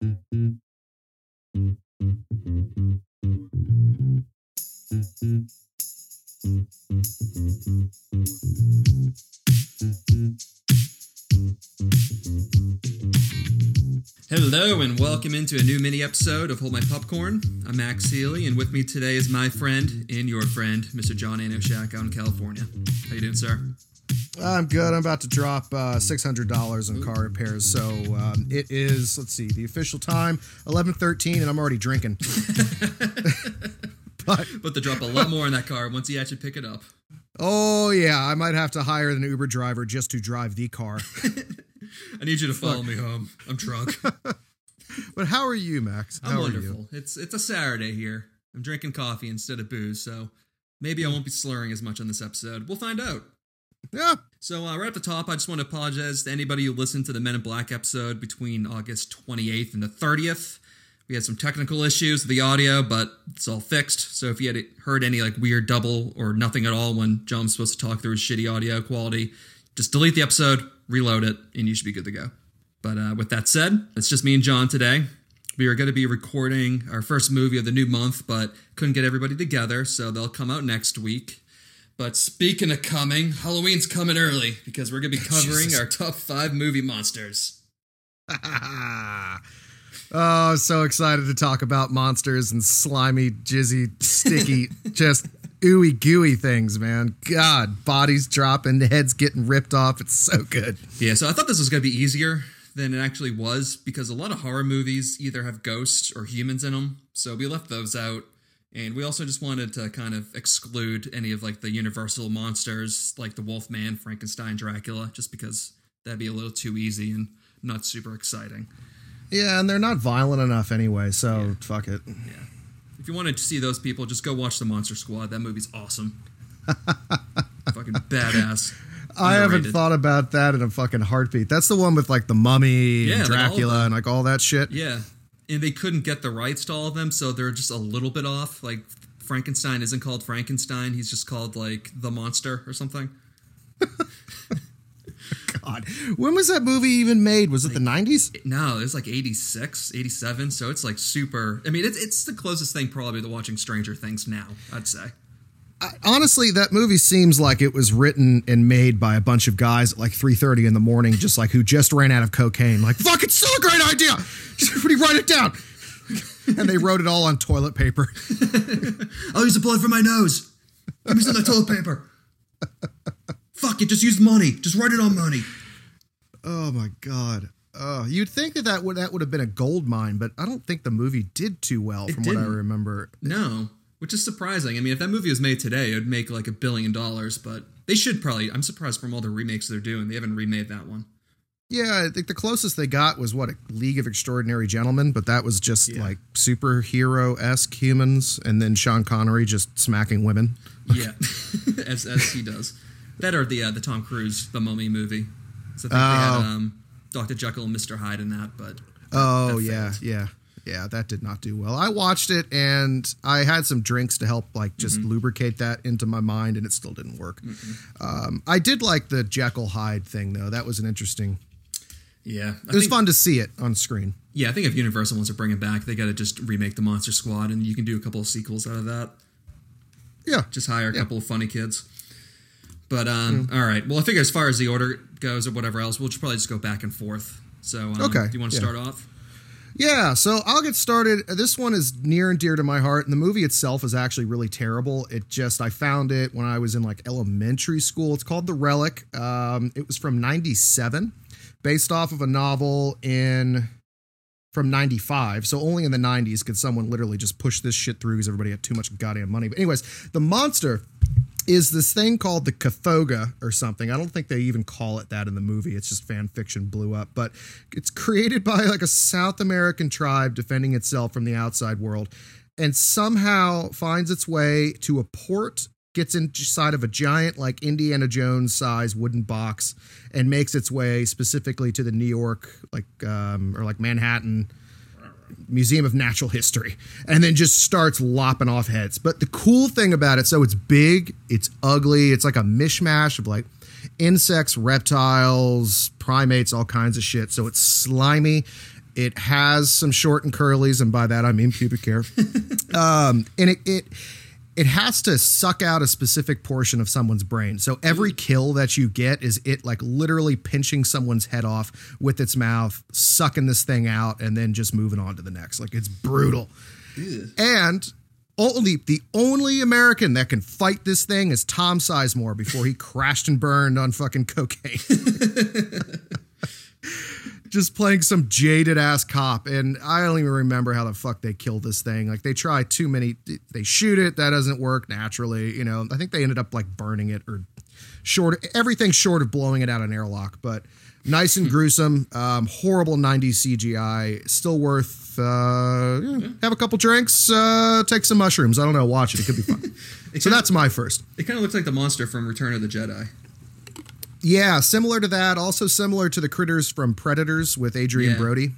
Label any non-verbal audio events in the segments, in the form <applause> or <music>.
Hello and welcome into a new mini episode of Hold My Popcorn. I'm Max Healy, and with me today is my friend and your friend, Mr. John Anoshak out in California. How you doing, sir? I'm good. I'm about to drop uh, six hundred dollars on car repairs. So um, it is. Let's see. The official time eleven thirteen, and I'm already drinking. <laughs> <laughs> but but to drop a lot more in that car once you actually pick it up. Oh yeah, I might have to hire an Uber driver just to drive the car. <laughs> I need you to follow me home. I'm drunk. but how are you, Max? How I'm wonderful. It's it's a Saturday here. I'm drinking coffee instead of booze, so maybe I won't be slurring as much on this episode. We'll find out. Yeah. So uh, right at the top, I just want to apologize to anybody who listened to the Men in Black episode between August 28th and the 30th. We had some technical issues with the audio, but it's all fixed. So if you had heard any like weird double or nothing at all when John was supposed to talk through his shitty audio quality, just delete the episode, reload it, and you should be good to go. But uh, with that said, it's just me and John today. We are going to be recording our first movie of the new month, but couldn't get everybody together, so they'll come out next week. But speaking of coming, Halloween's coming early because we're going to be oh, covering our top five movie monsters. <laughs> oh, so excited to talk about monsters and slimy, jizzy, sticky, <laughs> just ooey gooey things, man. God, bodies dropping, heads getting ripped off. It's so good. Yeah, so I thought this was going to be easier than it actually was because a lot of horror movies either have ghosts or humans in them. So we left those out. And we also just wanted to kind of exclude any of like the universal monsters like the Wolfman, Frankenstein, Dracula, just because that'd be a little too easy and not super exciting. Yeah, and they're not violent enough anyway, so yeah. fuck it. Yeah. If you wanted to see those people, just go watch the Monster Squad. That movie's awesome. <laughs> fucking badass. I haven't thought about that in a fucking heartbeat. That's the one with like the mummy yeah, and Dracula like and like all that shit. Yeah and they couldn't get the rights to all of them, so they're just a little bit off. Like Frankenstein isn't called Frankenstein; he's just called like the monster or something. <laughs> God, when was that movie even made? Was it the nineties? No, it was like 86, 87. So it's like super. I mean, it's it's the closest thing probably to watching Stranger Things now. I'd say. Honestly, that movie seems like it was written and made by a bunch of guys at like three thirty in the morning, just like who just ran out of cocaine. Like, fuck, it's still a great idea. <laughs> Everybody write it down. and they wrote it all on toilet paper. <laughs> I'll use the blood for my nose. Give me some of that toilet paper. Fuck it, just use money. Just write it on money. Oh my god. Oh, you'd think that that would that would have been a gold mine, but I don't think the movie did too well it from didn't. what I remember. No, which is surprising. I mean, if that movie was made today, it would make like a billion dollars. But they should probably. I'm surprised from all the remakes they're doing, they haven't remade that one. Yeah, I think the closest they got was what a League of Extraordinary Gentlemen, but that was just yeah. like superhero esque humans, and then Sean Connery just smacking women. <laughs> Yeah, <laughs> as as he does. That or the uh, the Tom Cruise the Mummy movie. So I think oh. they had oh. um, Doctor Jekyll and Mister Hyde in that, but oh yeah, yeah, yeah, that did not do well. I watched it and I had some drinks to help like just mm-hmm. lubricate that into my mind, and it still didn't work. Mm-hmm. Um, I did like the Jekyll Hyde thing though. That was an interesting yeah, I it was think, fun to see it on screen. Yeah, I think if Universal wants to bring it back, they got to just remake the Monster Squad, and you can do a couple of sequels out of that. Yeah, just hire a yeah. couple of funny kids. But um, mm. all right. Well, I figure as far as the order goes or whatever else, we'll just probably just go back and forth. So, um, okay. Do you want to yeah. start off? Yeah, so I'll get started. This one is near and dear to my heart, and the movie itself is actually really terrible. It just I found it when I was in like elementary school. It's called The Relic. Um, it was from '97 based off of a novel in from 95 so only in the 90s could someone literally just push this shit through because everybody had too much goddamn money but anyways the monster is this thing called the Kothoga or something. I don't think they even call it that in the movie. It's just fan fiction blew up. But it's created by like a South American tribe defending itself from the outside world and somehow finds its way to a port gets inside of a giant like Indiana Jones size wooden box and makes its way specifically to the New York like um, or like Manhattan Museum of Natural History and then just starts lopping off heads. But the cool thing about it, so it's big, it's ugly, it's like a mishmash of like insects, reptiles, primates, all kinds of shit. So it's slimy It has some short and curlies, and by that I mean pubic hair. <laughs> um, and it, it it has to suck out a specific portion of someone's brain. So every mm. kill that you get is it like literally pinching someone's head off with its mouth, sucking this thing out, and then just moving on to the next. Like it's brutal. And only the only American that can fight this thing is Tom Sizemore before he crashed and burned on fucking cocaine. <laughs> Just playing some jaded ass cop, and I don't even remember how the fuck they killed this thing. Like they try too many, they shoot it, that doesn't work naturally. You know, I think they ended up like burning it or short everything short of blowing it out an airlock, but nice and gruesome. Um, horrible 90s CGI. Still worth uh, yeah, have a couple drinks, uh, take some mushrooms. I don't know. Watch it. It could be fun. <laughs> so that's my first. It kind of looks like the monster from Return of the Jedi. Yeah, similar to that. Also similar to the critters from Predators with Adrien Yeah. Brody.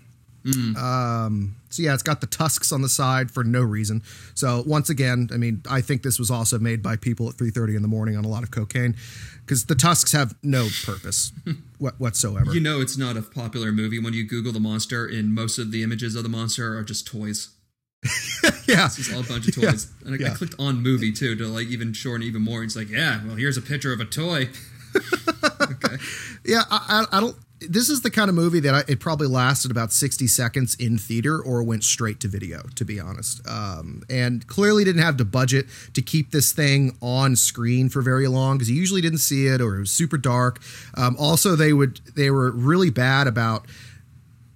Um, so yeah, it's got the tusks on the side for no reason. So once again, I mean, I think this was also made by people at 3:30 in the morning on a lot of cocaine because the tusks have no purpose <laughs> wha- whatsoever. You know it's not a popular movie when you Google the monster, and most of the images of the monster are just toys. <laughs> yeah, It's just all a bunch of toys. And I, I clicked on movie too to like even shorten even more. It's like, yeah, well, here's a picture of a toy. <laughs> <laughs> yeah. I, I, I don't. This is the kind of movie that I, it probably lasted about 60 seconds in theater or went straight to video, to be honest. Um, and clearly didn't have the budget to keep this thing on screen for very long because you usually didn't see it or it was super dark. Um, also, they would they were really bad about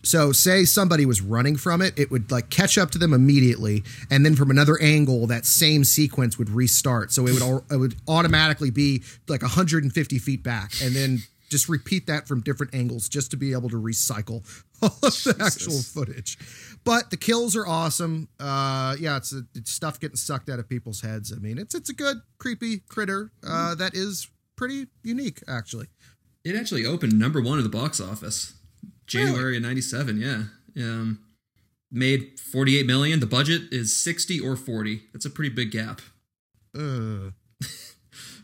so say somebody was running from it, it would like catch up to them immediately, and then from another angle, that same sequence would restart. So it would it would automatically be like 150 feet back, and then just repeat that from different angles just to be able to recycle <laughs> all of the actual footage. But the kills are awesome. Uh, yeah, it's, it's stuff getting sucked out of people's heads. I mean, it's it's a good creepy critter uh, that is pretty unique actually. It actually opened number one at the box office, January of '97. Yeah, um, made 48 million. The budget is 60 or 40. That's a pretty big gap. Uh, <laughs>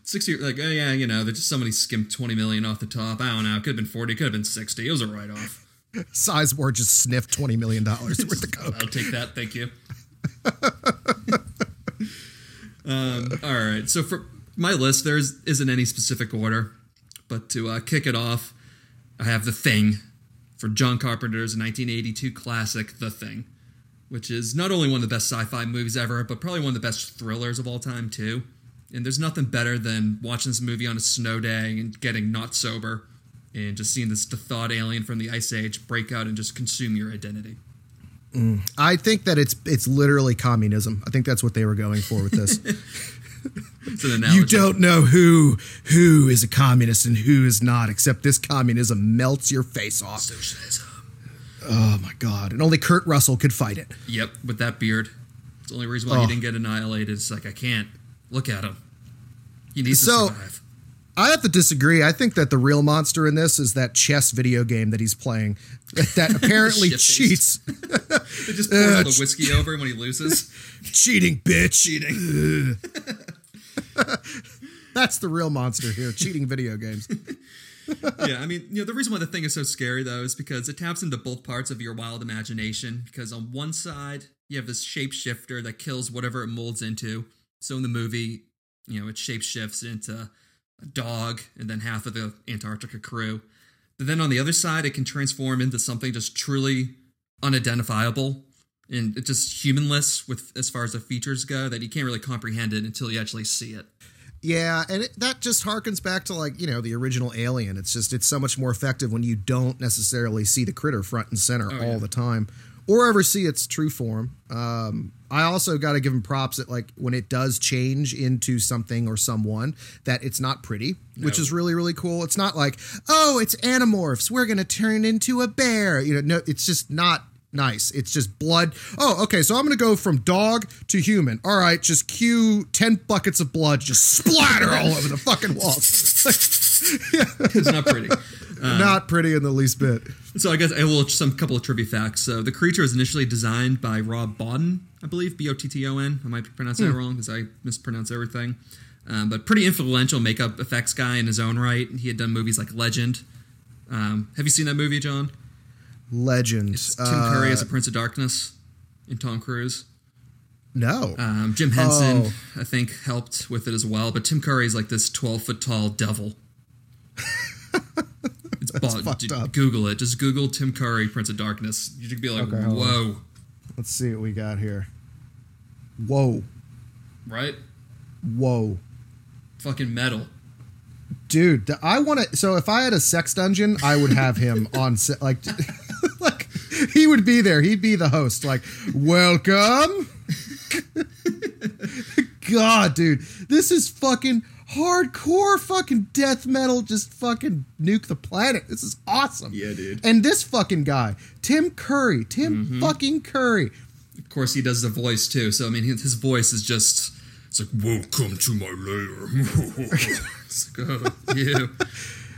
60, like, oh yeah, you know, they just somebody skimmed 20 million off the top. I don't know. It could have been 40. Could have been 60. It was a write off. <laughs> Sizemore just sniffed $20 million worth of coke. I'll take that. Thank you. <laughs> um, all right. So for my list, there isn't any specific order, but to uh, kick it off, I have The Thing for John Carpenter's 1982 classic, The Thing, which is not only one of the best sci-fi movies ever, but probably one of the best thrillers of all time too. And there's nothing better than watching this movie on a snow day and getting not sober and just seeing this thawed alien from the ice age break out and just consume your identity. Mm. I think that it's it's literally communism. I think that's what they were going for with this. <laughs> It's an analogy. you don't know who who is a communist and who is not, except this communism melts your face off. Socialism. Oh my god! And only Kurt Russell could fight it. Yep, with that beard. It's the only reason why Oh. he didn't get annihilated. It's like I can't look at him. He needs So- to survive. I have to disagree. I think that the real monster in this is that chess video game that he's playing <laughs> that apparently cheats. <laughs> It just pours all Uh, the <laughs> whiskey over him when he loses. cheating, bitch. Cheating. <laughs> That's the real monster here, cheating video games. <laughs> yeah, I mean, you know, the reason why the thing is so scary though is because it taps into both parts of your wild imagination. Because on one side, you have this shapeshifter that kills whatever it molds into. So in the movie, you know, it shapeshifts into a dog and then half of the Antarctica crew. But then on the other side, it can transform into something just truly unidentifiable and it's just humanless with as far as the features go that you can't really comprehend it until you actually see it. Yeah, and it, that just harkens back to like you know the original Alien. It's just it's so much more effective when you don't necessarily see the critter front and center all yeah. the time, or ever see its true form. Um, I also got to give him props that like when it does change into something or someone that it's not pretty, which is really really cool. It's not like oh it's Animorphs, we're gonna turn into a bear. You know, no, it's just not nice. It's just blood. Oh, okay. So I'm going to go from dog to human. All right. Just cue 10 buckets of blood, just splatter all over the fucking walls. <laughs> It's not pretty. <laughs> Not pretty in the least bit. So I guess I will just some couple of trivia facts. So the creature was initially designed by Rob Botton, I believe, B O T T O N. I might be pronounce that wrong because I mispronounce everything. Um, but pretty influential makeup effects guy in his own right. He had done movies like Legend. Um, have you seen that movie, John? Legend. Tim Curry as a Prince of Darkness in Tom Cruise. No. Um, Jim Henson, Oh. I think, helped with it as well. But Tim Curry is like this 12 foot tall devil. <laughs> It's bought, fucked up. Google it. Just Google Tim Curry, Prince of Darkness. You could be like, Okay, whoa, Let's see what we got here. Whoa. right? Whoa. Fucking metal. Dude, I want to. So if I had a sex dungeon, I would have him on like <laughs> <laughs> he would be there. He'd be the host. Like, welcome. <laughs> God, dude, this is fucking hardcore, fucking death metal. Just fucking nuke the planet. This is awesome. Yeah, dude. And this fucking guy, Tim Curry, Tim mm-hmm. fucking Curry. Of course, he does the voice too. So, I mean, his voice is just. It's like, welcome to my lair. <laughs> it's like, oh, you.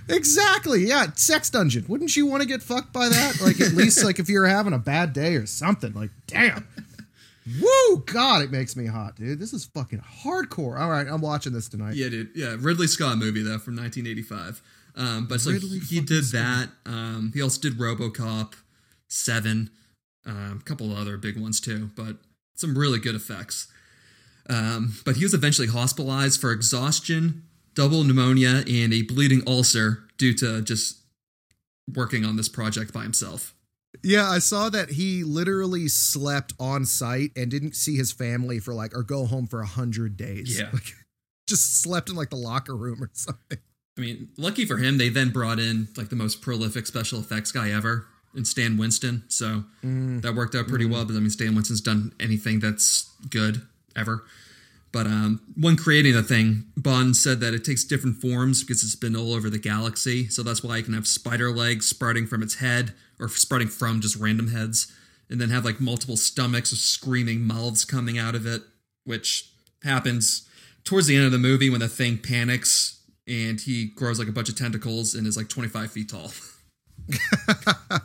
Exactly. Yeah, sex dungeon. Wouldn't you want to get fucked by that? Like at least like if you're having a bad day or something. Like damn. Woo! God, it makes me hot, dude. This is fucking hardcore. All right, I'm watching this tonight. Yeah, dude. Yeah, Ridley Scott movie though from 1985. Um, but it's like Ridley he fucking did that. Um, he also did RoboCop, Seven, um, a couple of other big ones too. But some really good effects. Um, but he was eventually hospitalized for exhaustion, double pneumonia, and a bleeding ulcer due to just working on this project by himself. Yeah, I saw that he literally slept on site and didn't see his family for like or go home for a hundred days. Yeah. Like, <laughs> just slept in like the locker room or something. I mean, lucky for him, they then brought in like the most prolific special effects guy ever in Stan Winston. So mm. that worked out pretty mm. well. But I mean, Stan Winston's done anything that's good ever. But um, when creating the thing, Bond said that it takes different forms because it's been all over the galaxy. So that's why you can have spider legs sprouting from its head or sprouting from just random heads, and then have like multiple stomachs with screaming mouths coming out of it, which happens towards the end of the movie when the thing panics and he grows like a bunch of tentacles and is like 25 feet tall. <laughs> <laughs>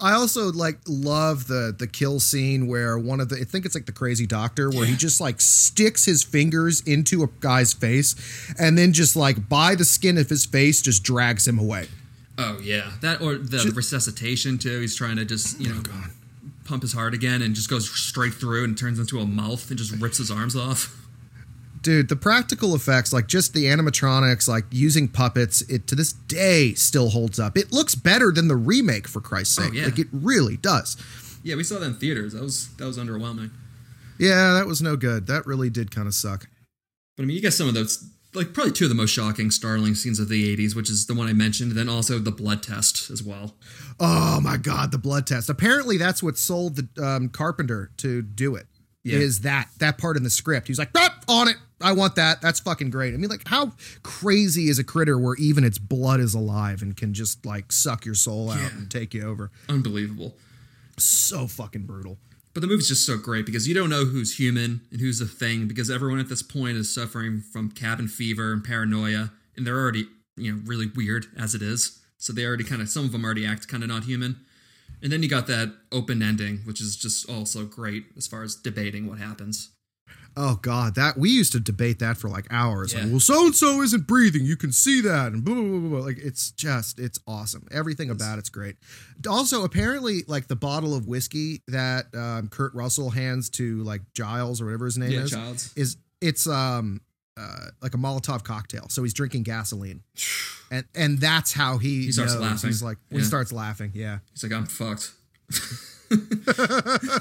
I also like love the the kill scene where one of the I think it's like the crazy doctor where he just like sticks his fingers into a guy's face and then just like by the skin of his face just drags him away. Oh yeah, that or the resuscitation too. He's trying to just you oh know pump his heart again and just goes straight through and turns into a mouth and just rips his arms off. Dude, the practical effects, like just the animatronics, like using puppets, it to this day still holds up. It looks better than the remake, for Christ's sake. Oh, yeah. Like it really does. Yeah, we saw that in theaters. That was that was underwhelming. Yeah, that was no good. That really did kind of suck. But I mean, you got some of those like probably two of the most shocking startling scenes of the '80s, which is the one I mentioned, and then also the blood test as well. Oh my god, the blood test. Apparently, that's what sold the um, Carpenter to do it. Yeah. Is that that part in the script? He's like, "Ah, on it. I want that. That's fucking great. I mean, like, how crazy is a critter where even its blood is alive and can just like suck your soul out Yeah. and take you over? Unbelievable. So fucking brutal. But the movie's just so great because you don't know who's human and who's a thing because everyone at this point is suffering from cabin fever and paranoia, and they're already you know really weird as it is. So they already kind of some of them already act kind of not human. And then you got that open ending, which is just also great as far as debating what happens. Oh god, that we used to debate that for like hours. Like, well, so and so isn't breathing. You can see that, and blah, blah, blah, blah. Like it's just, it's awesome. Everything about it's great. Also, apparently, like the bottle of whiskey that um, Kurt Russell hands to like Giles or whatever his name Yeah, is, Childs. is it's um uh, like a Molotov cocktail. So he's drinking gasoline, <sighs> and and that's how he, He starts knows. laughing. He's like when he Yeah. starts laughing. Yeah. He's like, I'm fucked. <laughs> <laughs>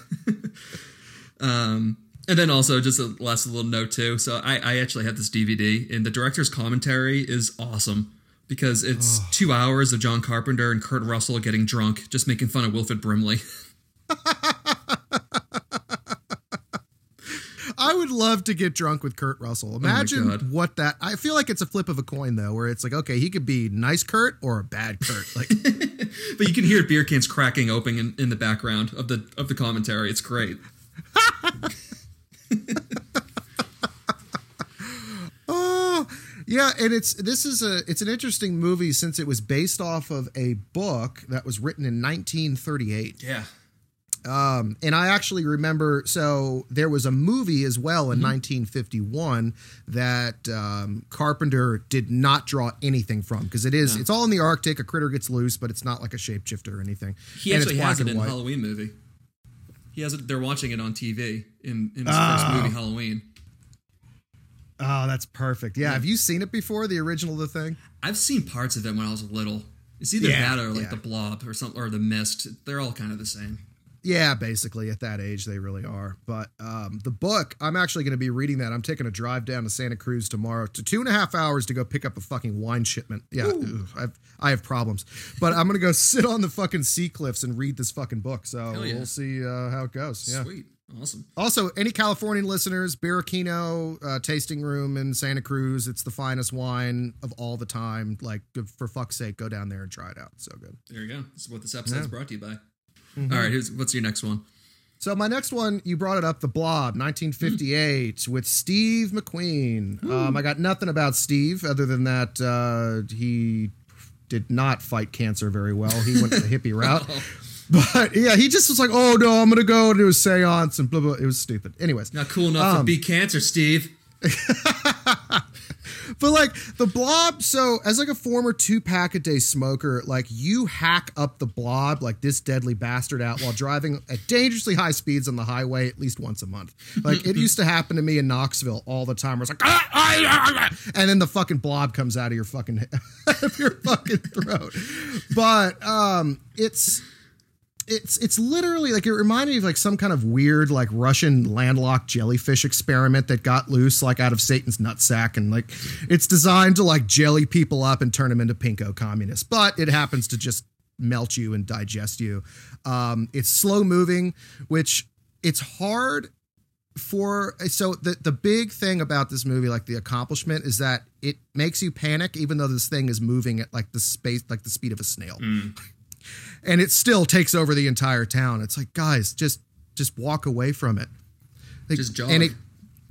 um, and then also just a last little note too. So I, I actually have this DVD, and the director's commentary is awesome because it's two hours of John Carpenter and Kurt Russell getting drunk, just making fun of Wilford Brimley. <laughs> I would love to get drunk with Kurt Russell. Oh Imagine God. what that. I feel like it's a flip of a coin though, where it's like, okay, he could be nice Kurt or a bad Kurt. <laughs> Like, but you can hear beer cans cracking open in, in the background of the of the commentary. It's great. <laughs> oh, yeah, and it's this is a it's an interesting movie since it was based off of a book that was written in 1938. Yeah. Um, and I actually remember, so there was a movie as well in Mm-hmm. 1951 that um, Carpenter did not draw anything from because it is, it's all in the Arctic. A critter gets loose, but it's not like a shapeshifter or anything. He And actually has it in. Halloween movie. He has it. They're watching it on TV in, in his Oh. first movie, Halloween. Oh, that's perfect. Yeah. Have you seen it before? The original of the thing? I've seen parts of it when I was little. It's either Yeah, that or like yeah. the Blob or something or the Mist. They're all kind of the same. Yeah, basically at that age they really are. But um, the book, I'm actually going to be reading that. I'm taking a drive down to Santa Cruz tomorrow to two and a half hours to go pick up a fucking wine shipment. Yeah, ugh, I've I have problems, but I'm going to go <laughs> sit on the fucking sea cliffs and read this fucking book. So yeah. we'll see uh, how it goes. Yeah. Sweet, awesome. Also, any Californian listeners, Barraquino uh, tasting room in Santa Cruz. It's the finest wine of all the time. Like, for fuck's sake, go down there and try it out. It's so good. There you go. This is what this episode is Yeah. brought to you by. Mm-hmm. All right, here's what's your next one? So my next one, you brought it up, The Blob, 1958, with Steve McQueen. Um, I got nothing about Steve other than that uh, he did not fight cancer very well. He went the hippie <laughs> route. But yeah, he just was like, "Oh no, I'm gonna go do a séance and blah blah." It was stupid. Anyways, Not cool enough to Um, beat cancer, Steve. <laughs> But like the blob, so as like a former two pack a day smoker, like you hack up the blob like this deadly bastard out while driving at dangerously high speeds on the highway at least once a month. Like it used to happen to me in Knoxville all the time. Where it's like, "Ah, ah, ah, ah," and then the fucking blob comes out of your fucking <laughs> out of your fucking throat. But um, it's it's it's literally like it reminded me of like some kind of weird like Russian landlocked jellyfish experiment that got loose like out of Satan's nutsack and like it's designed to like jelly people up and turn them into pinko communists, but it happens to just melt you and digest you. Um, it's slow moving, which it's hard for so the the big thing about this movie like the accomplishment is that it makes you panic even though this thing is moving at like the space like the speed of a snail and it still takes over the entire town. It's like, guys, just just walk away from it. Like, Just jog. And it,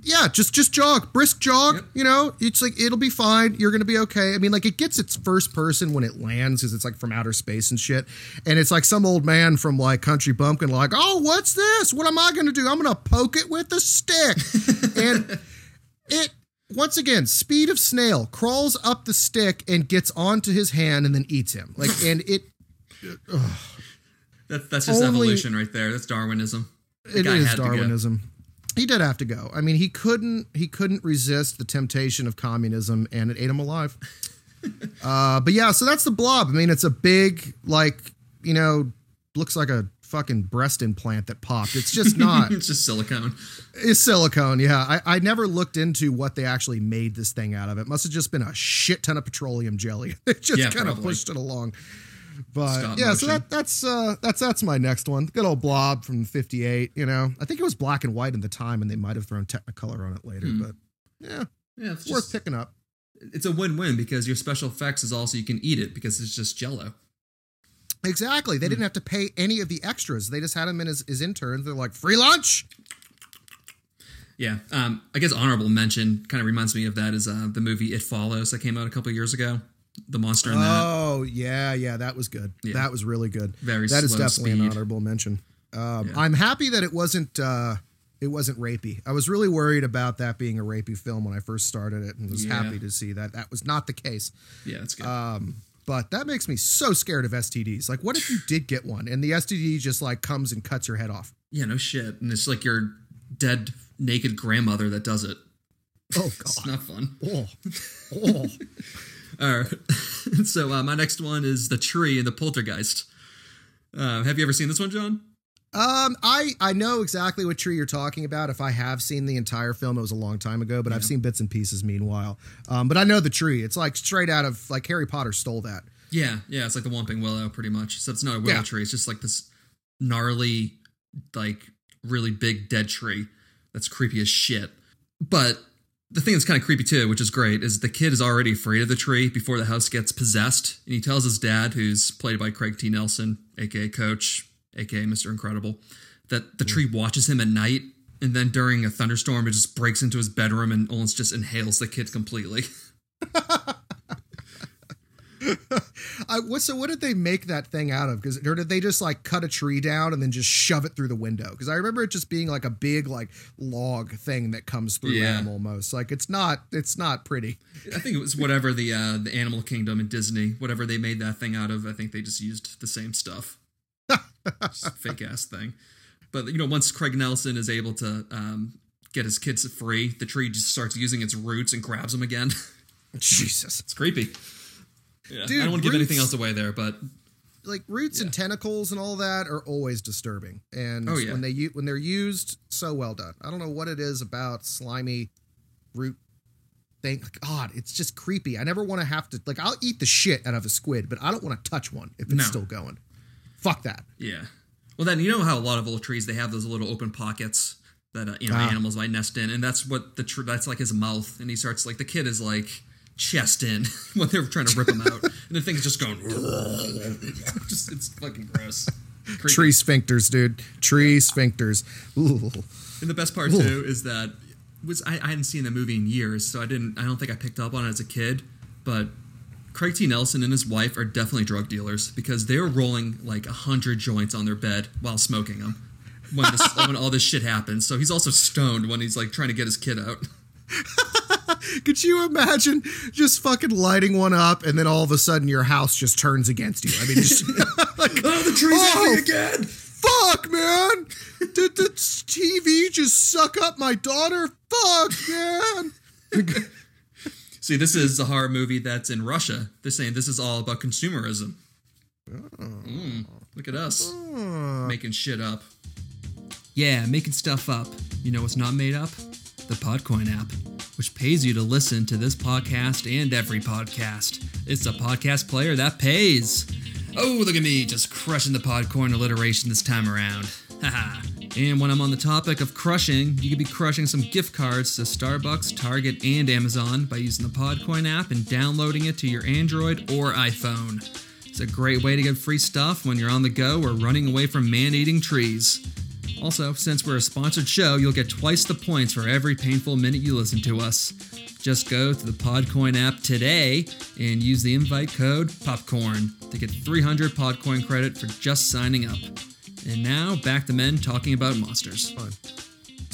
yeah, just just jog, brisk jog. Yep. You know, it's like it'll be fine. You're gonna be okay. I mean, like it gets its first person when it lands because it's like from outer space and shit. And it's like some old man from like Country Bumpkin, like, oh, what's this? What am I gonna do? I'm gonna poke it with a stick. <laughs> and it once again, speed of snail crawls up the stick and gets onto his hand and then eats him. Like, and it <sighs> That, that's just Only- evolution right there. That's Darwinism. The it guy is had to go. Darwinism. He did have to go. I mean, he couldn't he couldn't resist the temptation of communism, and it ate him alive. <laughs> uh, but yeah, so that's the blob. I mean, it's a big like you know looks like a fucking breast implant that popped. It's just <laughs> not. it's just silicone. It's silicone, yeah. I, I never looked into what they actually made this thing out of. It must have just been a shit ton of petroleum jelly. <laughs> It just Yeah, kind of pushed it along. But Stop yeah, so that that's uh that's that's my next one. Good old blob from '58. You know, I think it was black and white in the time, and they might have thrown Technicolor on it later. Hmm. But yeah, Yeah, it's worth just, picking up. it's a win-win because your special effects is also you can eat it because it's just Jello. Exactly. Hmm. They didn't have to pay any of the extras. They just had him in as, as interns. They're like free lunch. Yeah, um, I guess honorable mention kind of reminds me of that is uh, the movie It Follows that came out a couple years ago. The monster in that. Oh yeah, yeah, that was good. Yeah. That was really good. Very That is definitely an honorable mention. Um, Yeah. I'm happy that it wasn't uh, it wasn't rapey. I was really worried about that being a rapey film when I first started it, and was Yeah. happy to see that that was not the case. Yeah, that's good. Um, but that makes me so scared of STDs. Like, what if you did get one and the STD just like comes and cuts your head off? yeah, no shit. And it's like your dead naked grandmother that does it. Oh <laughs> god, It's not fun. Oh. Oh. <laughs> All right. <laughs> so uh, my next one is the tree and the poltergeist. Uh, have you ever seen this one, John? Um, I I know exactly what tree you're talking about. If I have seen the entire film, it was a long time ago, but I've seen bits and pieces. Meanwhile, um, but I know the tree. It's like straight out of like Harry Potter stole that. Yeah, yeah. It's like the Whomping Willow, pretty much. So it's not a willow Yeah. tree. It's just like this gnarly, like really big dead tree that's creepy as shit. But the thing that's kind of creepy too, which is great, is the kid is already afraid of the tree before the house gets possessed, and he tells his dad, who's played by Craig T. Nelson, aka Coach, aka Mister Incredible, that the mm. tree watches him at night. And then during a thunderstorm, it just breaks into his bedroom and almost just inhales the kid completely. <laughs> <laughs> I what so what did they make that thing out of? Because or did they just like cut a tree down and then just shove it through the window? Because I remember it just being like a big like log thing that comes through Yeah. them almost. Like it's not it's not pretty. I think it was whatever the uh, the Animal Kingdom in Disney, whatever they made that thing out of. I think they just used the same stuff. <laughs> fake ass thing. But you know, once Craig Nelson is able to um, get his kids free, the tree just starts using its roots and grabs them again. <laughs> Jesus. it's creepy. Yeah, Dude, I don't want to give anything else away there, but Like roots and tentacles and all that are always disturbing. And Oh, yeah. when they when they're used, so well done. I don't know what it is about slimy root thing. God, it's just creepy. I never want to have to like. I'll eat the shit out of a squid, but I don't want to touch one if it's No. still going. Fuck that. yeah. Well, then you know how a lot of old trees they have those little open pockets that uh, you know Ah. animals might nest in, and that's what the tr- that's like his mouth, and he starts like the kid is like chest in <laughs> when they're trying to rip him out, and the thing's just going. <laughs> just it's fucking gross. Creepy. Tree sphincters, dude. Tree sphincters. Ooh. <laughs> And the best part too is that was I, I hadn't seen the movie in years, so I didn't I don't think I picked up on it as a kid. But Craig T. Nelson and his wife are definitely drug dealers because they're rolling like a hundred joints on their bed while smoking them when this, when all this shit happens. So he's also stoned when he's like trying to get his kid out. Could you imagine just fucking lighting one up and then all of a sudden your house just turns against you? I mean, just, <laughs> like, Oh, the tree's Oh, at me again! fuck, man. Did the TV just suck up my daughter? Fuck, man. <laughs> See, this is a horror movie that's in Russia. They're saying this is all about consumerism. Mm, look at us making shit up. Yeah, making stuff up. You know what's not made up? The Podcoin app, which pays you to listen to this podcast and every podcast. It's a podcast player that pays. Oh, look at me, just crushing the Podcoin alliteration this time around. <laughs> Haha. and when I'm on the topic of crushing, you could be crushing some gift cards to Starbucks, Target, and Amazon by using the Podcoin app and downloading it to your Android or iPhone. It's a great way to get free stuff when you're on the go or running away from man eating trees. Also, since we're a sponsored show, you'll get twice the points for every painful minute you listen to us. Just go to the Podcoin app today and use the invite code POPCORN to get 300 Podcoin credit for just signing up. And now, back to men talking about monsters.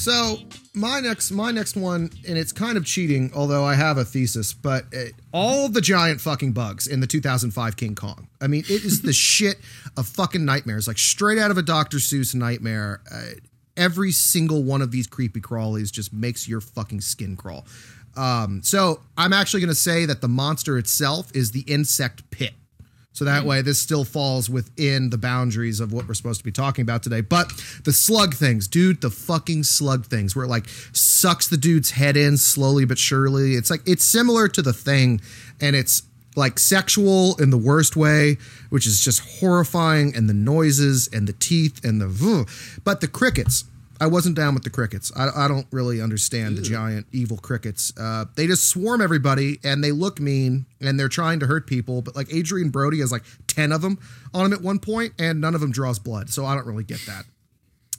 So my next my next one, and it's kind of cheating, although I have a thesis. But uh, all the giant fucking bugs in the 2005 King Kong. I mean, it is the <laughs> shit of fucking nightmares, like straight out of a Dr. Seuss nightmare. Uh, every single one of these creepy crawlies just makes your fucking skin crawl. Um, so I'm actually going to say that the monster itself is the insect pit. So that hmm. way, this still falls within the boundaries of what we're supposed to be talking about today. But the slug things, dude, the fucking slug things, where it like sucks the dude's head in slowly but surely. It's like it's similar to the thing, and it's like sexual in the worst way, which is just horrifying, and the noises and the teeth and the. But the crickets, I wasn't down with the crickets. I, I don't really understand the giant evil crickets. Uh, they just swarm everybody and they look mean and they're trying to hurt people. But like Adrien Brody has like 10 of them on him at one point and none of them draws blood. So I don't really get that.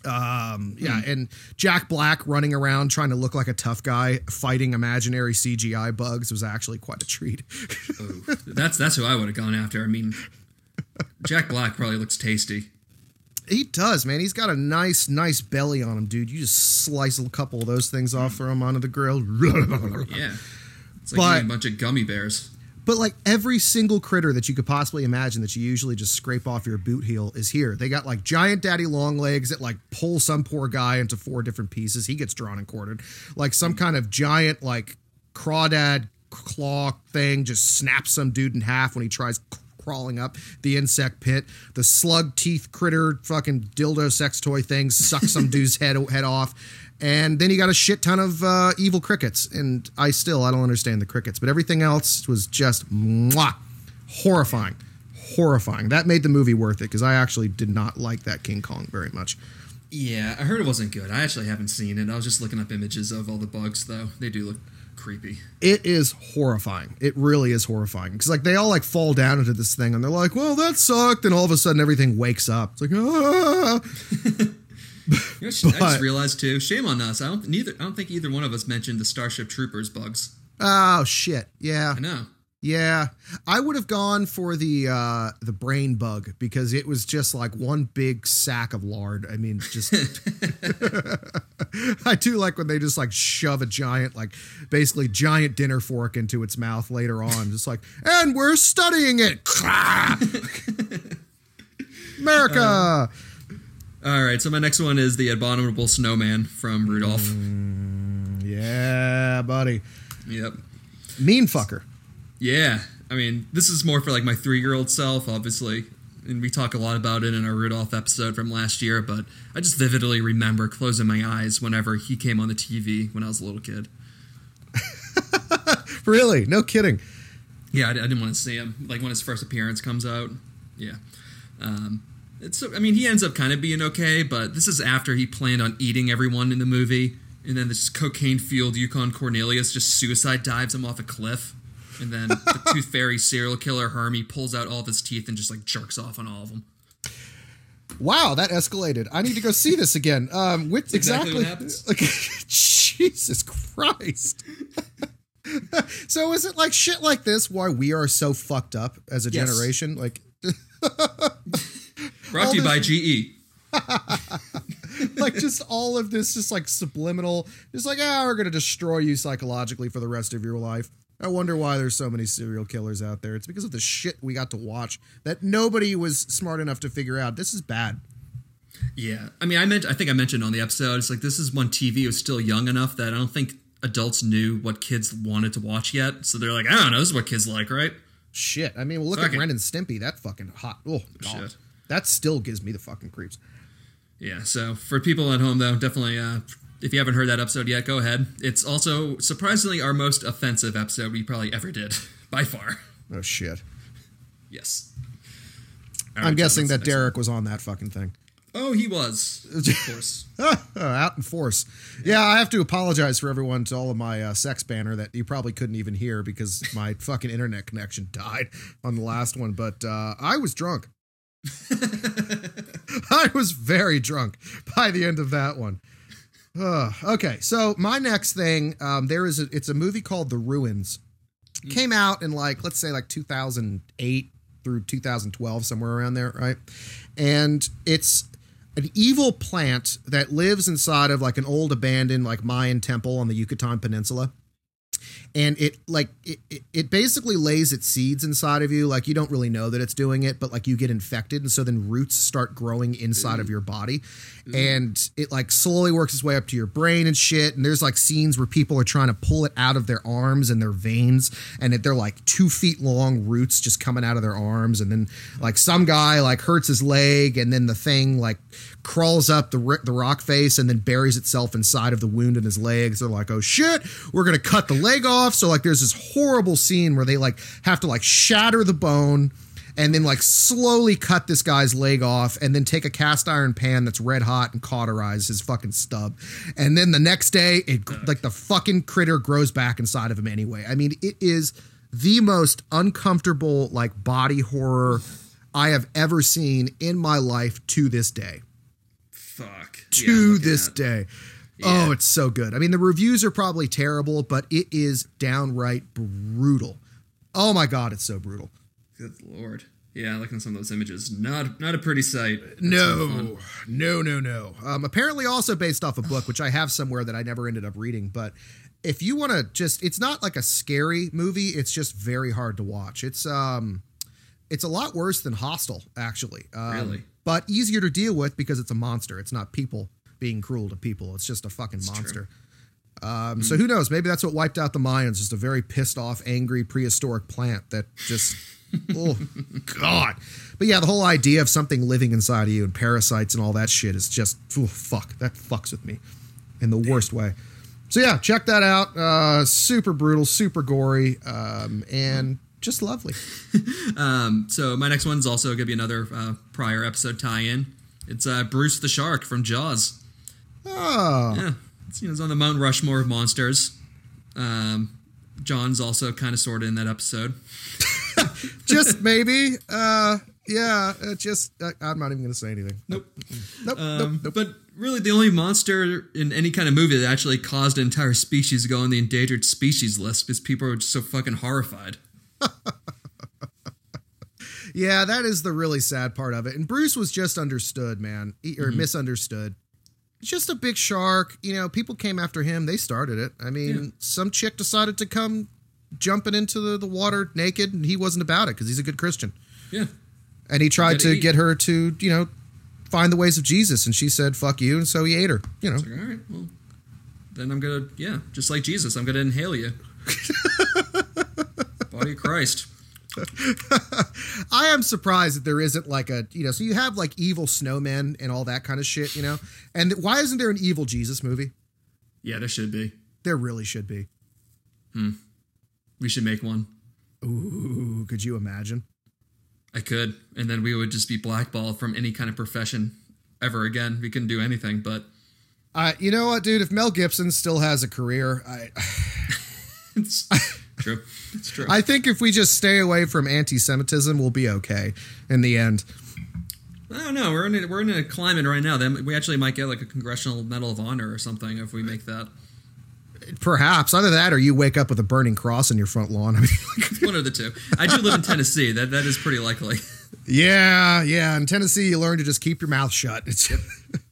Um, yeah. And Jack Black running around trying to look like a tough guy fighting imaginary CGI bugs was actually quite a treat. That's that's who I would have gone after. I mean, Jack Black probably looks tasty. He does, man. He's got a nice, nice belly on him, dude. You just slice a couple of those things off, throw them onto the grill. <laughs> Yeah, it's like But- a bunch of gummy bears. But like every single critter that you could possibly imagine that you usually just scrape off your boot heel is here. They got like giant daddy long legs that like pull some poor guy into four different pieces. He gets drawn and quartered. Like some kind of giant like crawdad claw thing just snaps some dude in half when he tries crawling up the insect pit. The slug teeth critter fucking dildo sex toy thing sucks some <laughs> dude's head head off. And then you got a shit ton of uh, evil crickets. And I still I don't understand the crickets, but everything else was just mwah, horrifying, horrifying. That made the movie worth it because I actually did not like that King Kong very much. Yeah, I heard it wasn't good. I actually haven't seen it. I was just looking up images of all the bugs, though. They do look creepy. It is horrifying. It really is horrifying because like they all like fall down into this thing and they're like, "Well, that sucked," and all of a sudden everything wakes up. It's like, ah. <laughs> You know, sh- I just realized too. Shame on us. I don't neither. I don't think either one of us mentioned the Starship Troopers bugs. Oh shit! Yeah, I know. Yeah, I would have gone for the uh the brain bug because it was just like one big sack of lard. I mean, just <laughs> I do like when they just like shove a giant like basically giant dinner fork into its mouth later on, just like, and we're studying it. <laughs> America. Uh, all right, so my next one is the abominable snowman from Rudolph. Mm, yeah, buddy. Yep. Mean fucker. Yeah, I mean, this is more for like my three-year-old self, obviously, and we talk a lot about it in our Rudolph episode from last year. But I just vividly remember closing my eyes whenever he came on the TV when I was a little kid. <laughs> really? No kidding. Yeah, I, I, didn't want to see him like when his first appearance comes out. Yeah. Um, it's I mean, he ends up kind of being okay, but this is after he planned on eating everyone in the movie, and then this cocaine-fueled Yukon Cornelius just suicide dives him off a cliff. And then the Tooth Fairy serial killer Hermie pulls out all of his teeth and just like jerks off on all of them. Wow, that escalated. I need to go see this again. Um, with exactly, exactly like, <laughs> Jesus Christ. <laughs> so is it like shit like this why we are so fucked up as a yes. generation? Like <laughs> Brought to you by GE. like just all of this just like subliminal just like ah we're gonna destroy you psychologically for the rest of your life I wonder why there's so many serial killers out there. It's because of the shit we got to watch that nobody was smart enough to figure out. This is bad. Yeah. I mean, I meant I think I mentioned on the episode it's like this is when TV was still young enough that I don't think adults knew what kids wanted to watch yet. So they're like, I don't know, this is what kids like, right? Shit. I mean, well, look Fuck at it. Ren and Stimpy. That fucking hot. Oh, God. Shit. That still gives me the fucking creeps. Yeah. So for people at home, though, definitely uh, if you haven't heard that episode yet, go ahead. It's also surprisingly our most offensive episode we probably ever did, <laughs> by far. Oh shit. Yes. I'm guessing that Derek one. was on that fucking thing. Oh, he was. Of <laughs> course. <laughs> Out in force. Yeah. yeah. I have to apologize for everyone to all of my uh, sex banner that you probably couldn't even hear because my fucking internet connection died on the last one. But uh, I was drunk. I was very drunk by the end of that one. Uh, okay, so my next thing, um, there is a, it's a movie called The Ruins. Mm. Came out in like let's say like 2008 through 2012, somewhere around there, right? And it's an evil plant that lives inside of like an old abandoned like Mayan temple on the Yucatan Peninsula and it like it, it basically lays its seeds inside of you. Like you don't really know that it's doing it but like you get infected. And so then roots start growing inside mm. of your body. Mm. and it like slowly works its way up to your brain and shit. And there's like scenes where people are trying to pull it out of their arms and their veins. And they're like two feet long roots just coming out of their arms. And then like some guy like hurts his leg. And then the thing like crawls up the the rock face and then buries itself inside of the wound in his legs. They're like, "Oh shit, we're gonna cut the leg off." So like, there's this horrible scene where they like have to like shatter the bone and then like slowly cut this guy's leg off and then take a cast iron pan that's red hot and cauterize his fucking stub. And then the next day, it like the fucking critter grows back inside of him anyway. I mean, it is the most uncomfortable like body horror I have ever seen in my life to this day fuck to yeah, this day. Yeah. Oh, it's so good. I mean, the reviews are probably terrible, but it is downright brutal. Oh my god, it's so brutal. Good lord. Yeah, looking at some of those images, not not a pretty sight. That's no, no, no, no. Um, apparently, also based off a book, which I have somewhere that I never ended up reading. But if you want to just, it's not like a scary movie. It's just very hard to watch. It's um, it's a lot worse than Hostel, actually. Um, really? but easier to deal with because it's a monster. It's not people being cruel to people. It's just a fucking that's monster. Um, mm-hmm. So who knows? Maybe that's what wiped out the Mayans. Just a very pissed off, angry prehistoric plant that just. <laughs> oh God! But yeah, the whole idea of something living inside of you and parasites and all that shit is just oh, fuck. That fucks with me in the worst way. So yeah, check that out. Uh, super brutal, super gory, um, and just lovely. <laughs> um, so my next one's also going to be another uh, prior episode tie-in. It's uh, Bruce the Shark from Jaws. Oh, yeah. It's, you know, it's on the Mount Rushmore of monsters. Um, John's also kind of sort of in that episode. <laughs> just maybe. Uh, yeah, uh, just uh, I'm not even going to say anything. Nope. Nope, um, nope, nope. But really, the only monster in any kind of movie that actually caused an entire species to go on the endangered species list because people are just so fucking horrified. <laughs> yeah, that is the really sad part of it. And Bruce was just understood, man, or misunderstood. Just a big shark. You know, people came after him. They started it. I mean, Yeah. some chick decided to come jumping into the, the water naked, and he wasn't about it because he's a good Christian. Yeah. And he tried to eat. get her to, you know, find the ways of Jesus, and she said, "Fuck you," and so he ate her. You know, Like, all right, well, then I'm gonna, yeah, just like Jesus, I'm gonna inhale you. <laughs> Body of Christ. <laughs> I am surprised that there isn't like a, you know, so you have like evil snowmen and all that kind of shit, you know, and why isn't there an evil Jesus movie? Yeah, there should be. There really should be. Hmm. We should make one. Ooh, could you imagine? I could, and then we would just be blackballed from any kind of profession ever again. We couldn't do anything, but Uh, you know what, dude? If Mel Gibson still has a career, I, <sighs> <laughs> it's true. It's true. I think if we just stay away from anti-Semitism, we'll be okay in the end. I don't know. We're in a, we're in a climate right now that we actually might get like a congressional medal of honor or something if we make that. Perhaps either that or you wake up with a burning cross in your front lawn. <laughs> I mean, One of the two. I do live in Tennessee. That that is pretty likely. yeah, yeah. In Tennessee, you learn to just keep your mouth shut. <laughs>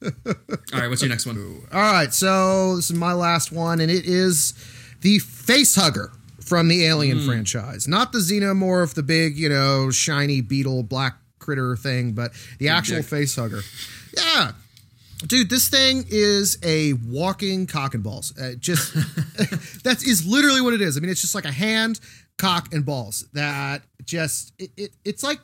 It's, All right, what's your next one? All right, so this is my last one, and it is the face hugger from the Alien franchise. Not the xenomorph, the big, you know, shiny beetle black critter thing, but the actual dick. face hugger. Yeah. Dude, this thing is a walking cock and balls. Uh, just <laughs> that is literally what it is. I mean, it's just like a hand, cock, and balls. That just it, it it's like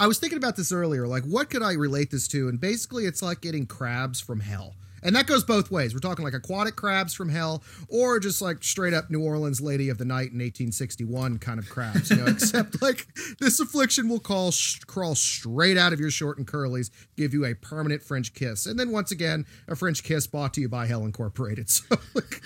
I was thinking about this earlier. Like, what could I relate this to? And basically, it's like getting crabs from hell. And that goes both ways. We're talking like aquatic crabs from hell, or just like straight up New Orleans Lady of the Night in 1861 kind of crabs. You know, <laughs> except like this affliction will call sh- crawl straight out of your short and curlies, give you a permanent French kiss, and then once again a French kiss brought to you by Hell Incorporated. <laughs> So, like,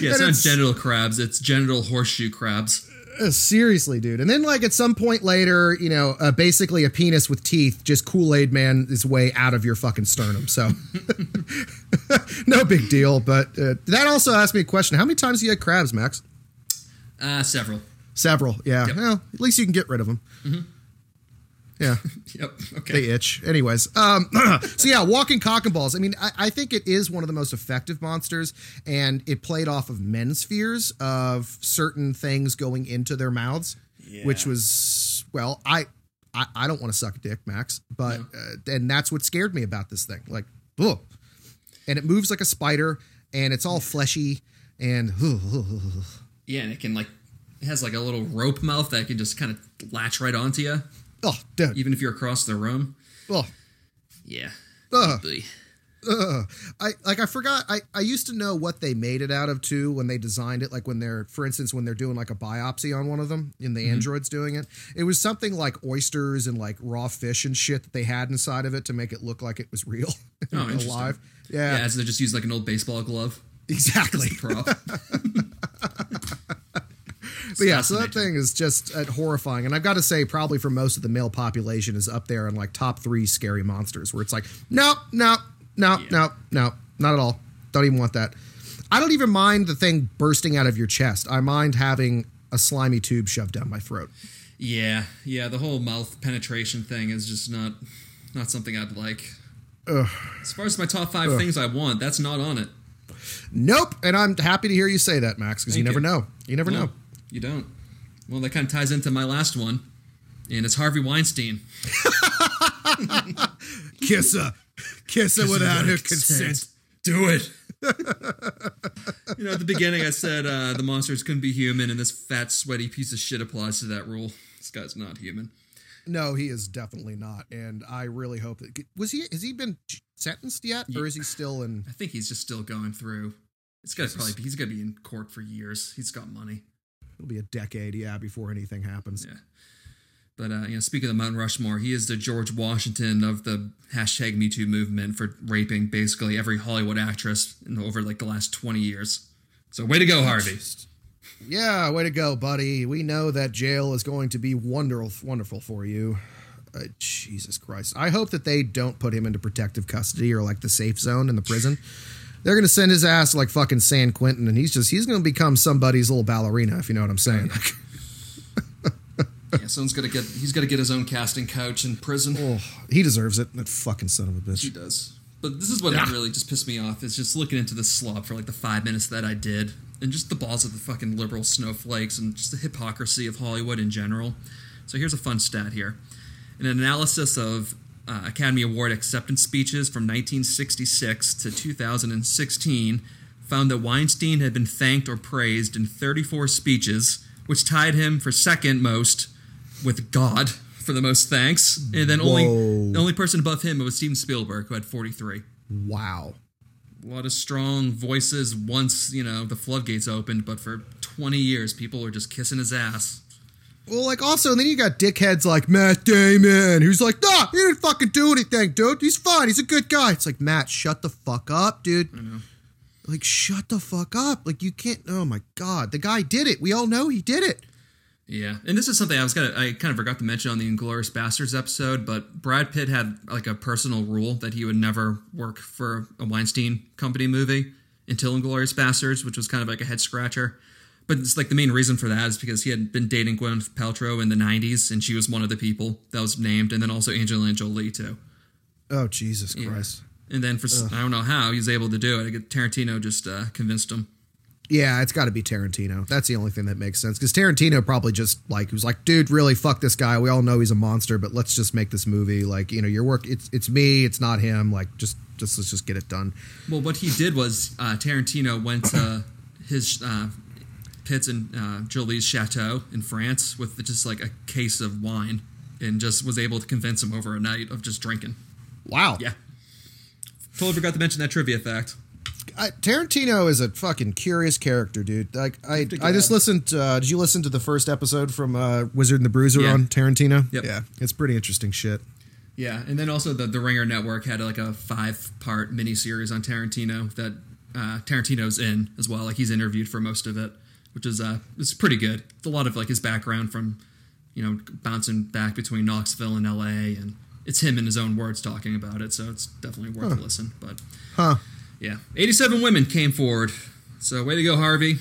Yeah, it's not genital crabs. It's genital horseshoe crabs. Uh, seriously, dude. And then, like, at some point later, you know, uh, basically a penis with teeth just Kool Aid Man his way out of your fucking sternum. So, <laughs> no big deal. But uh, that also asked me a question How many times have you had crabs, Max? Uh, several. Several. Yeah. Yep. Well, at least you can get rid of them. Yeah. <laughs> Yep. Okay. They itch. Anyways, um, <clears throat> so yeah, walking cock and balls. I mean, I, I think it is one of the most effective monsters, and it played off of men's fears of certain things going into their mouths, which was well, I, I I don't want to suck a dick, Max, but uh, and that's what scared me about this thing. Like, ugh. and it moves like a spider, and it's all fleshy, and Yeah, and it can like it has like a little rope mouth that can just kind of latch right onto you, oh, dude, even if you're across the room. oh. Yeah. Ugh. I like I forgot I, I used to know what they made it out of too when they designed it like when they're for instance when they're doing like a biopsy on one of them in the mm-hmm. androids doing it it was something like oysters and like raw fish and shit that they had inside of it to make it look like it was real <laughs> Oh, and alive Yeah, yeah, so they just use like an old baseball glove exactly prop. <laughs> but yeah so that thing is just uh, horrifying and I've got to say probably for most of the male population is up there in like top three scary monsters where it's like no no no Yeah. no no not at all don't even want that I don't even mind the thing bursting out of your chest. I mind having a slimy tube shoved down my throat. yeah, yeah. The whole mouth penetration thing is just not not something I'd like. Ugh. As far as my top five things I want, that's not on it. Nope. And I'm happy to hear you say that, Max, because you Thank never you. know. You never No, know. You don't. Well, that kind of ties into my last one, and it's Harvey Weinstein. Kiss her. Kiss her without her consent. Do it. <laughs> you know, at the beginning, I said uh, the monsters couldn't be human, and this fat, sweaty piece of shit applies to that rule. This guy's not human. No, he is definitely not. And I really hope that. Was he. Has he been sentenced yet? Or is he still in. I think he's just still going through. It's got to probably he's gonna be in court for years. He's got money. It'll be a decade, yeah, before anything happens. Yeah. But uh, you know, speaking of Mount Rushmore, he is the George Washington of the hashtag Me Too movement for raping basically every Hollywood actress in over like the last twenty years. So way to go, Harvey. Yeah, way to go, buddy. We know that jail is going to be wonderful, wonderful for you. Uh, Jesus Christ. I hope that they don't put him into protective custody or like the safe zone in the prison. They're going to send his ass to like fucking San Quentin and he's just, he's going to become somebody's little ballerina, if you know what I'm saying. <laughs> Yeah, someone's gonna get. He's gonna get his own casting couch in prison. Oh, he deserves it. That fucking son of a bitch. He does. But this is what Yeah. really just pissed me off is just looking into this slop for like the five minutes that I did, and just the balls of the fucking liberal snowflakes and just the hypocrisy of Hollywood in general. So here's a fun stat here: an analysis of uh, Academy Award acceptance speeches from 1966 to 2016 found that Weinstein had been thanked or praised in 34 speeches, which tied him for second most with God <laughs> for the most thanks, and then only Whoa. the only person above him was Steven Spielberg, who had 43. Wow. A lot of strong voices once you know the floodgates opened, but for 20 years, people were just kissing his ass. Well, like also, and then you got dickheads like Matt Damon, who's like, nah, he didn't fucking do anything, dude. He's fine. He's a good guy. It's like, Matt, shut the fuck up, dude. Like, shut the fuck up. Like, you can't. Oh my god, the guy did it. We all know he did it. Yeah, and this is something I was gonna I kind of forgot to mention on the Inglourious Basterds episode, but Brad Pitt had like a personal rule that he would never work for a Weinstein company movie until Inglourious Basterds, which was kind of like a head scratcher. But it's like the main reason for that is because he had been dating Gwyneth Paltrow in the '90s, and she was one of the people that was named, and then also Angelina Jolie too. Oh Jesus Christ. And then for I don't know how he was able to do it. I get Tarantino just uh, convinced him. Yeah, it's got to be Tarantino. That's the only thing that makes sense because Tarantino probably just like was like, dude, really fuck this guy. We all know he's a monster, but let's just make this movie. Like, you know, your work. It's it's me. It's not him. Like, just just let's just get it done. Well, what he did was uh, Tarantino went to his uh, Pitt's and uh, Jolie's chateau in France with just like a case of wine and just was able to convince him over a night of just drinking. Wow. Yeah. Totally forgot to mention that trivia fact. I, Tarantino is a fucking curious character, dude. Like I, I just listened. Uh, did you listen to the first episode from uh, Wizard and the Bruiser Yeah. on Tarantino? Yep. Yeah, it's pretty interesting shit. Yeah, and then also the the Ringer Network had like a five part miniseries on Tarantino that uh, Tarantino's in as well. Like he's interviewed for most of it, which is uh it's pretty good. It's a lot of like his background from you know bouncing back between Knoxville and L.A. and it's him in his own words talking about it. So it's definitely worth a listen. But Huh? yeah, eighty seven women came forward. So way to go, Harvey.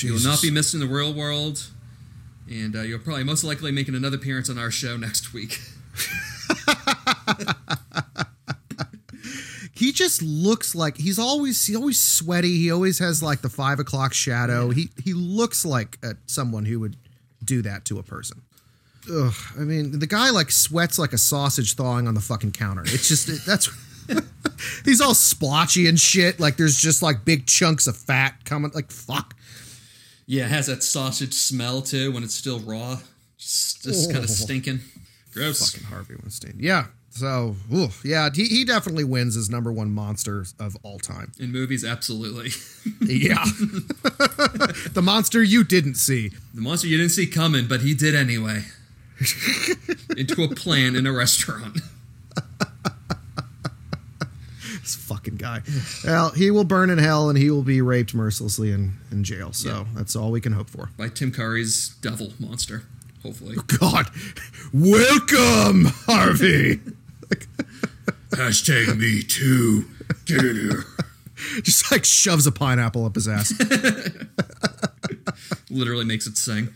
You will not be missed in the real world. And uh, you'll probably most likely making another appearance on our show next week. <laughs> he just looks like he's always he's always sweaty. He always has like the five o'clock shadow. He he looks like uh, someone who would do that to a person. Ugh, I mean, the guy like sweats like a sausage thawing on the fucking counter. It's just it, that's <laughs> he's all splotchy and shit. Like there's just like big chunks of fat coming. Like fuck. Yeah, it has that sausage smell too when it's still raw. Just, just kind Oh. of stinking. Gross. Fucking Harvey Weinstein. Yeah. So, ooh, yeah, he, he definitely wins as number one monster of all time. In movies, absolutely. <laughs> Yeah. <laughs> the monster you didn't see. the monster you didn't see coming, but he did anyway. <laughs> Into a plan in a restaurant. This fucking guy. Well, he will burn in hell and he will be raped mercilessly in, in jail. So Yeah. that's all we can hope for. By Tim Curry's devil monster, hopefully. God, welcome, Harvey. <laughs> Hashtag me too. Get in here. Just like shoves a pineapple up his ass. <laughs> Literally makes it sing.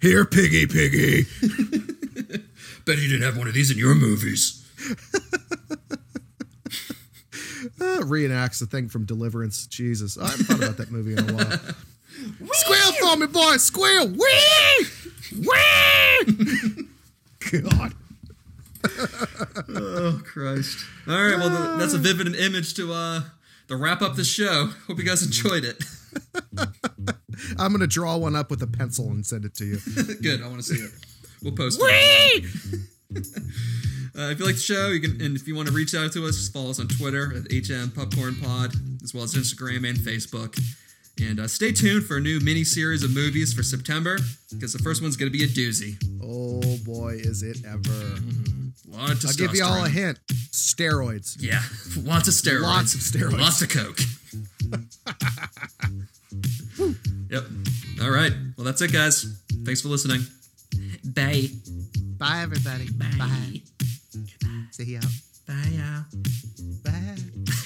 Here, piggy, piggy. <laughs> Bet you didn't have one of these in your movies. Uh, reenacts the thing from Deliverance. Jesus, I haven't thought about that movie in a while. Squeal for me, boy! Squeal! Wee! Wee! God. Oh Christ! All right, well th- that's a vivid image to uh to wrap up the show. Hope you guys enjoyed it. <laughs> I'm gonna draw one up with a pencil and send it to you. <laughs> Good, I want to see it. We'll post it. <laughs> Uh, if you like the show, you can, and if you want to reach out to us, just follow us on Twitter at HM Popcorn Pod, as well as Instagram and Facebook. And uh, stay tuned for a new mini series of movies for September, because the first one's going to be a doozy. Oh boy, is it ever! Of I'll give you all a hint: steroids. Yeah, <laughs> lots of steroids. Lots of steroids. Lots of coke. <laughs> yep. All right. Well, that's it, guys. Thanks for listening. Bye. Bye, everybody. Bye. See ya. Bye, y'all. Bye.